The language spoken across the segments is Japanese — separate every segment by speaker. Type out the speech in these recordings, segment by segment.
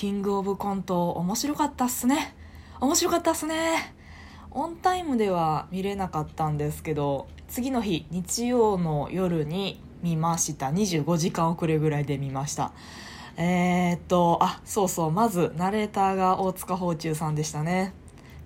Speaker 1: キングオブコント面白かったっすね。面白かったっすね。オンタイムでは見れなかったんですけど次の日日曜の夜に見ました。25時間遅れぐらいで見ました。えー、っとあそうそう。まずナレーターが大塚芳忠さんでしたね。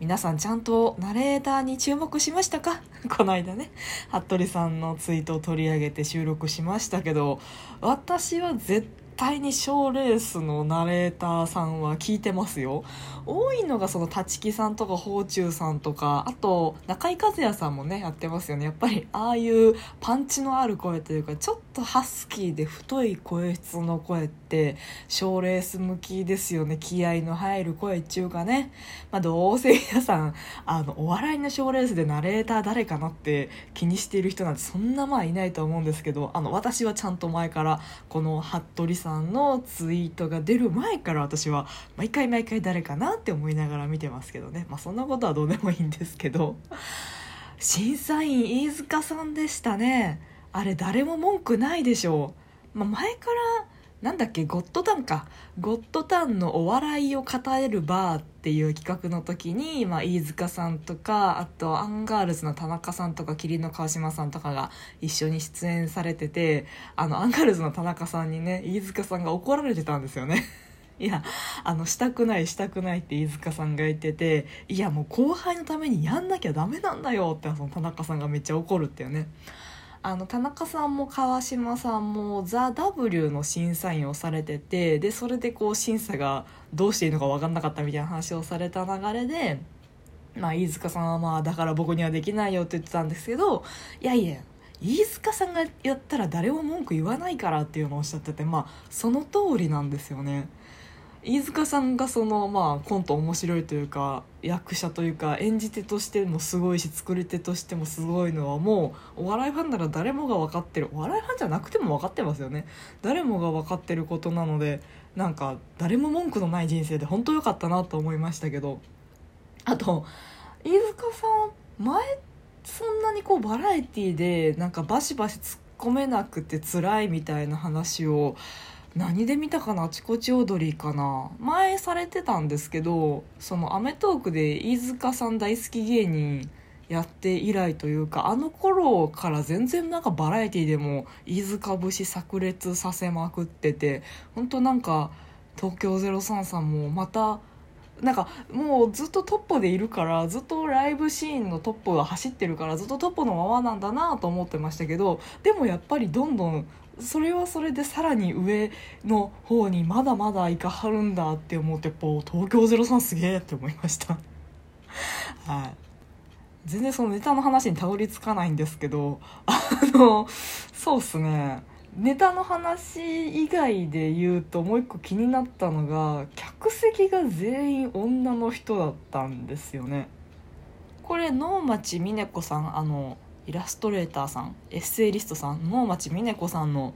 Speaker 1: 皆さんちゃんとナレーターに注目しましたか？この間ね。服部さんのツイートを取り上げて収録しましたけど私は絶対に賞レースのナレーターさんは聞いてますよ。多いのがその立木さんとか宝忠さんとかあと中井和也さんもねやってますよね。やっぱりああいうパンチのある声というかちょっとハスキーで太い声質の声って賞レース向きですよね。気合の入る声っていうかね、まあ、どうせ皆さんあのお笑いの賞レースでナレーター誰かなって気にしている人なんてそんなまあいないと思うんですけどあの私はちゃんと前からこの服部さんのツイートが出る前から私は毎回毎回誰かなって思いながら見てますけどね。まあそんなことはどうでもいいんですけど。審査員飯塚さんでしたね。あれ誰も文句ないでしょ。う、まあ、前からなんだっけ？ゴッドタンか。ゴッドタンのお笑いを語るバーっていう企画の時に、まあ、飯塚さんとかあとアンガールズの田中さんとか麒麟の川島さんとかが一緒に出演されててあのアンガールズの田中さんにね飯塚さんが怒られてたんですよね。いやあのしたくないしたくないって飯塚さんが言ってていやもう後輩のためにやんなきゃダメなんだよってその田中さんがめっちゃ怒るっていうね。あの田中さんも川島さんも「ザ・ w の審査員をされててでそれでこう審査がどうしていいのか分かんなかったみたいな話をされた流れで、まあ、飯塚さんはまあだから僕にはできないよって言ってたんですけどいやいや飯塚さんがやったら誰も文句言わないからっていうのをおっしゃっててまあその通りなんですよね。飯塚さんがそのまあコント面白いというか役者というか演じ手としてもすごいし作り手としてもすごいのはもうお笑いファンなら誰もが分かってる。お笑いファンじゃなくても分かってますよね。誰もが分かってることなのでなんか誰も文句のない人生で本当良かったなと思いましたけど。あと飯塚さん前そんなにこうバラエティーでなんかバシバシ突っ込めなくて辛いみたいな話を何で見たかな？あちこち踊りかな？前されてたんですけどその『アメトーーク』で飯塚さん大好き芸人やって以来というかあの頃から全然なんかバラエティでも飯塚節炸裂させまくってて本当なんか東京03さんもまたなんかもうずっとトップでいるからずっとライブシーンのトップが走ってるからずっとトップのままなんだなと思ってましたけどでもやっぱりどんどんそれはそれでさらに上の方にまだまだ行かはるんだって思ってこう東京03すげえって思いました。はい。全然そのネタの話にたどり着かないんですけどあのそうっすね。ネタの話以外で言うともう一個気になったのが客席が全員女の人だったんですよね。これ能町みね子さんあのイラストレーターさんエッセイリストさん能町みね子さんの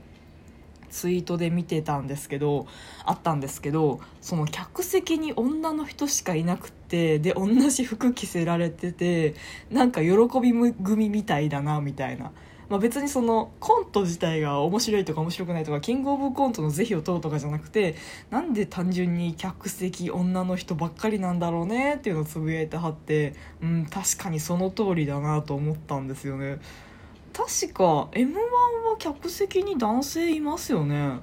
Speaker 1: ツイートで見てたんですけどあったんですけどその客席に女の人しかいなくてで同じ服着せられててなんか喜び組みたいだなみたいな。まあ、別にそのコント自体が面白いとか面白くないとかキングオブコントの是非を問うとかじゃなくてなんで単純に客席女の人ばっかりなんだろうねっていうのをつぶやいてはってうん確かにその通りだなと思ったんですよね。確か m 1は客席に男性いますよね。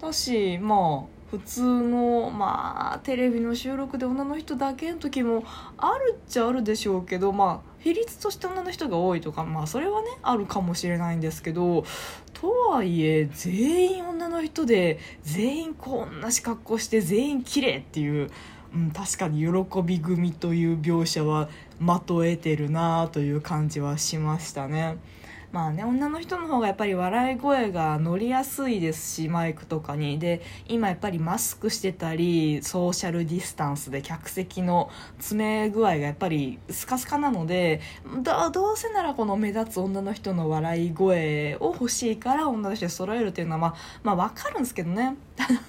Speaker 1: だしまあ普通のまあテレビの収録で女の人だけの時もあるっちゃあるでしょうけどまあ比率として女の人が多いとかまあそれはねあるかもしれないんですけどとはいえ全員女の人で全員こんなし格好して全員綺麗っていう、うん、確かに喜び組という描写はまとえてるなという感じはしましたね。まあね女の人の方がやっぱり笑い声が乗りやすいですしマイクとかにで今やっぱりマスクしてたりソーシャルディスタンスで客席の詰め具合がやっぱりスカスカなのでどうせならこの目立つ女の人の笑い声を欲しいから女の人で揃えるっていうのはまあまあ分かるんですけどね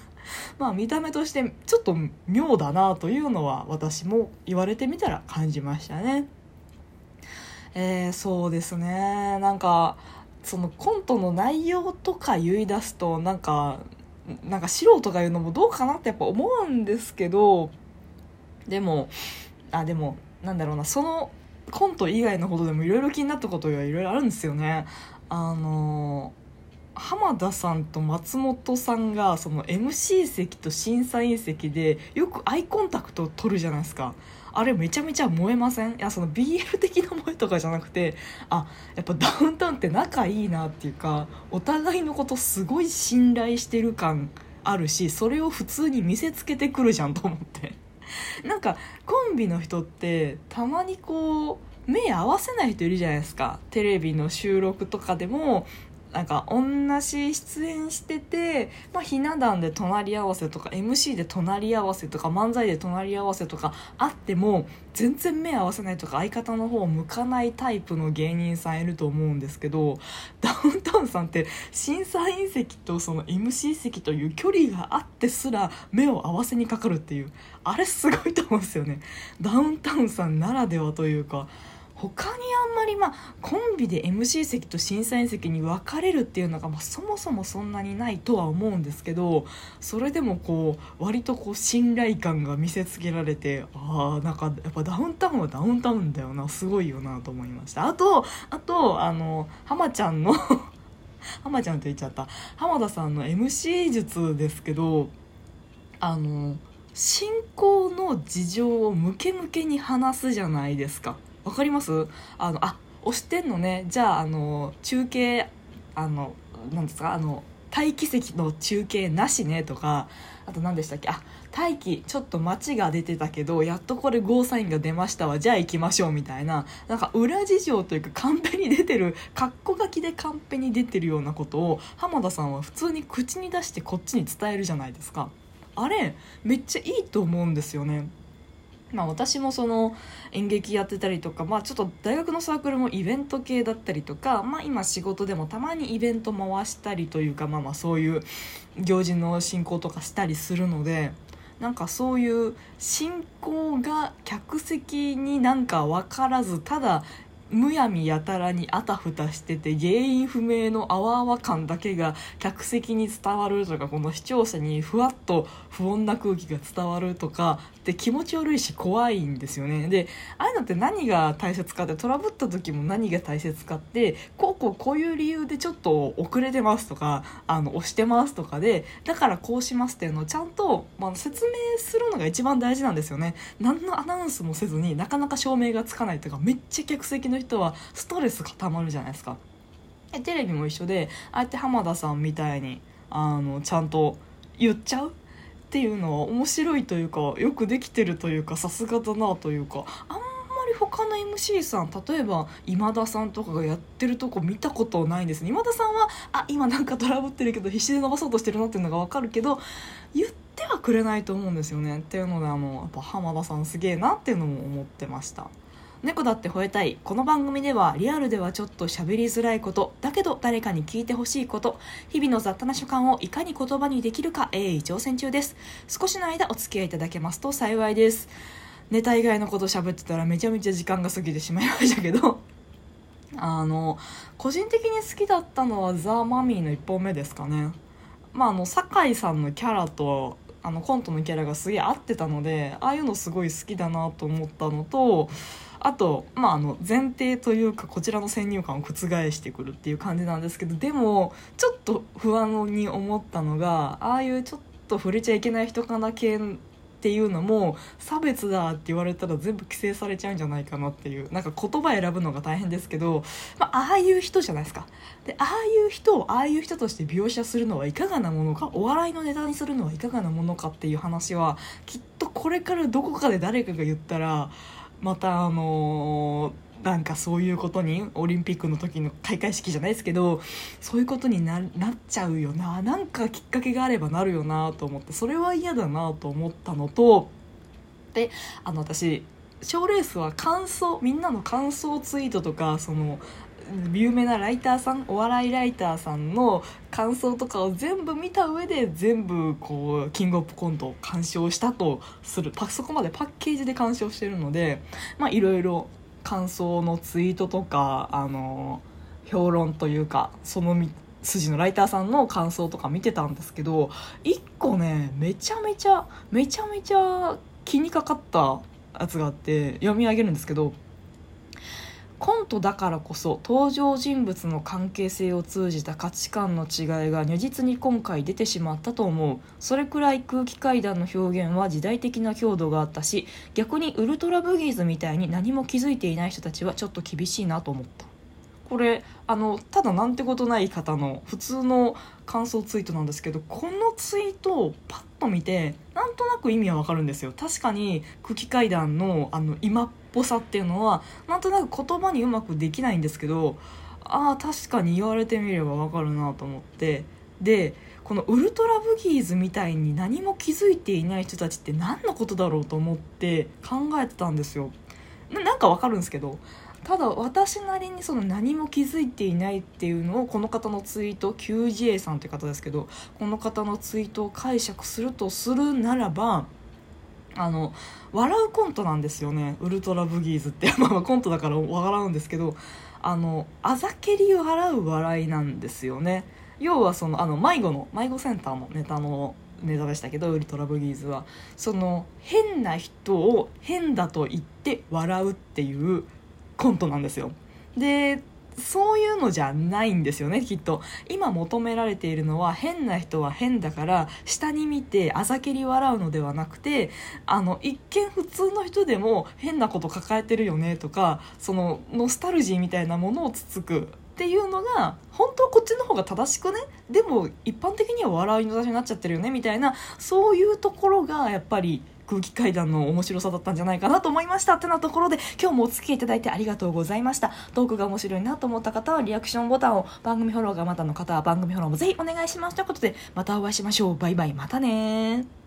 Speaker 1: まあ見た目としてちょっと妙だなというのは私も言われてみたら感じましたね。えー、そうですねなんかそのコントの内容とか言い出すとなんかなんか素人が言うのもどうかなってやっぱ思うんですけどでもあでもなんだろうなそのコント以外のことでもいろいろ気になったことがいろいろあるんですよね。あの浜田さんと松本さんがその MC 席と審査員席でよくアイコンタクトを取るじゃないですか。あれめちゃめちゃ燃えません？いやその BL 的な萌えとかじゃなくてあやっぱダウンタウンって仲いいなっていうかお互いのことすごい信頼してる感あるしそれを普通に見せつけてくるじゃんと思って。なんかコンビの人ってたまにこう目合わせない人いるじゃないですか。テレビの収録とかでもなんか同じ出演してて、まあ、ひな壇で隣り合わせとか MC で隣り合わせとか漫才で隣り合わせとかあっても全然目合わせないとか相方の方を向かないタイプの芸人さんいると思うんですけどダウンタウンさんって審査員席とその MC 席という距離があってすら目を合わせにかかるっていうあれすごいと思うんですよねダウンタウンさんならではというか。他にあんまりまあコンビで MC 席と審査員席に分かれるっていうのが、まあ、そもそもそんなにないとは思うんですけどそれでもこう割とこう信頼感が見せつけられてああなんかやっぱダウンタウンはダウンタウンだよなすごいよなと思いましたあとあとあの浜ちゃんの 浜ちゃんって言っちゃった浜田さんの MC 術ですけどあの進行の事情をムケムケに話すじゃないですか。わかります？あのあ押してんのね。じゃああの中継あのなんですか？あの待機席の中継なしね？とかあと何でしたっけ？あ待機ちょっと待ちが出てたけどやっとこれゴーサインが出ましたわ。じゃあ行きましょう。みたいな。なんか裏事情というかカンペに出てるカッコ書きでカンペに出てるようなことを浜田さんは普通に口に出してこっちに伝えるじゃないですか。あれめっちゃいいと思うんですよね。まあ、私もその演劇やってたりとか、まあ、ちょっと大学のサークルもイベント系だったりとか、まあ、今仕事でもたまにイベント回したりというか、まあ、まあそういう行事の進行とかしたりするのでなんかそういう進行が客席になんか分からずただむやみやたらにあたふたしてて原因不明のあわあわ感だけが客席に伝わるとかこの視聴者にふわっと不穏な空気が伝わるとかって気持ち悪いし怖いんですよね。でああいうのって何が大切かってトラブった時も何が大切かってこうこういう理由でちょっと遅れてますとかあの押してますとかでだからこうしますっていうのをちゃんと、まあ、説明するのが一番大事なんですよね。何のアナウンスもせずになかなか証明がつかないとかめっちゃ客席の人はストレスがたまるじゃないですか。テレビも一緒でああやって浜田さんみたいにあのちゃんと言っちゃう？っていうのは面白いというかよくできてるというかさすがだなというかあんま他の MC さん例えば今田さんとかがやってるとこ見たことないんですね。今田さんはあ今なんかトラブってるけど必死で伸ばそうとしてるなっていうのが分かるけど言ってはくれないと思うんですよね。っていうのであのやっぱ浜田さんすげえなっていうのも思ってました。猫だって吠えたい。この番組ではリアルではちょっと喋りづらいこと。だけど誰かに聞いてほしいこと。日々の雑多な所感をいかに言葉にできるか。鋭意挑戦中です。少しの間お付き合いいただけますと幸いです。ネタ以外のこと喋ってたらめちゃめちゃ時間が過ぎてしまいましたけど。あの個人的に好きだったのはザ・マミーの1本目ですかね。まああの酒井さんのキャラとあのコントのキャラがすげえ合ってたのでああいうのすごい好きだなと思ったのとあと、まあ、あの前提というかこちらの先入観を覆してくるっていう感じなんですけどでもちょっと不安に思ったのがああいうちょっと触れちゃいけない人かな系っていうのも差別だって言われたら全部規制されちゃうんじゃないかなっていうなんか言葉選ぶのが大変ですけど、まあ、ああいう人じゃないですか。でああいう人をああいう人として描写するのはいかがなものかお笑いのネタにするのはいかがなものかっていう話はきっとこれからどこかで誰かが言ったらまたあのー、なんかそういうことにオリンピックの時の開会式じゃないですけどそういうことになっちゃうよななんかきっかけがあればなるよなと思ってそれは嫌だなと思ったのとであの私賞レースは感想みんなの感想ツイートとかその有名なライターさんお笑いライターさんの感想とかを全部見た上で全部こうキングオブコントを鑑賞したとするそこまでパッケージで鑑賞してるのでまあいろいろ感想のツイートとかあの評論というかその筋のライターさんの感想とか見てたんですけど1個ねめちゃめちゃめちゃめちゃ気にかかったやつがあって読み上げるんですけどコントだからこそ登場人物の関係性を通じた価値観の違いが如実に今回出てしまったと思う。それくらい空気階段の表現は時代的な強度があったし逆にウルトラブギーズみたいに何も気づいていない人たちはちょっと厳しいなと思った。これあのただなんてことない方の普通の感想ツイートなんですけどこのツイートをパッと見てなんとなく意味はわかるんですよ。確かに空気階段のあの今っぽさっていうのはなんとなく言葉にうまくできないんですけどああ確かに言われてみればわかるなと思って。でこのウルトラブギーズみたいに何も気づいていない人たちって何のことだろうと思って考えてたんですよ。なんかわかるんですけどただ私なりにその何も気づいていないっていうのをこの方のツイート QGA さんという方ですけどこの方のツイートを解釈するとするならばあの笑うコントなんですよね。ウルトラブギーズって。まあコントだから笑うんですけどあのあざけりを払う笑いなんですよね。要はそのあの迷子の迷子センターのネタのネタでしたけどウルトラブギーズは。その変な人を変だと言って笑うっていうコントなんですよ。でそういうのじゃないんですよねきっと。今求められているのは変な人は変だから下に見てあざけり笑うのではなくてあの一見普通の人でも変なこと抱えてるよねとかそのノスタルジーみたいなものをつつく。っていうのが本当はこっちの方が正しくね？でも一般的には笑いの出しになっちゃってるよねみたいなそういうところがやっぱり空気階段の面白さだったんじゃないかなと思いましたってなところで今日もお付き合いいただいてありがとうございました。トークが面白いなと思った方はリアクションボタンを番組フォローがまだの方は番組フォローもぜひお願いします。ということでまたお会いしましょう。バイバイ。またね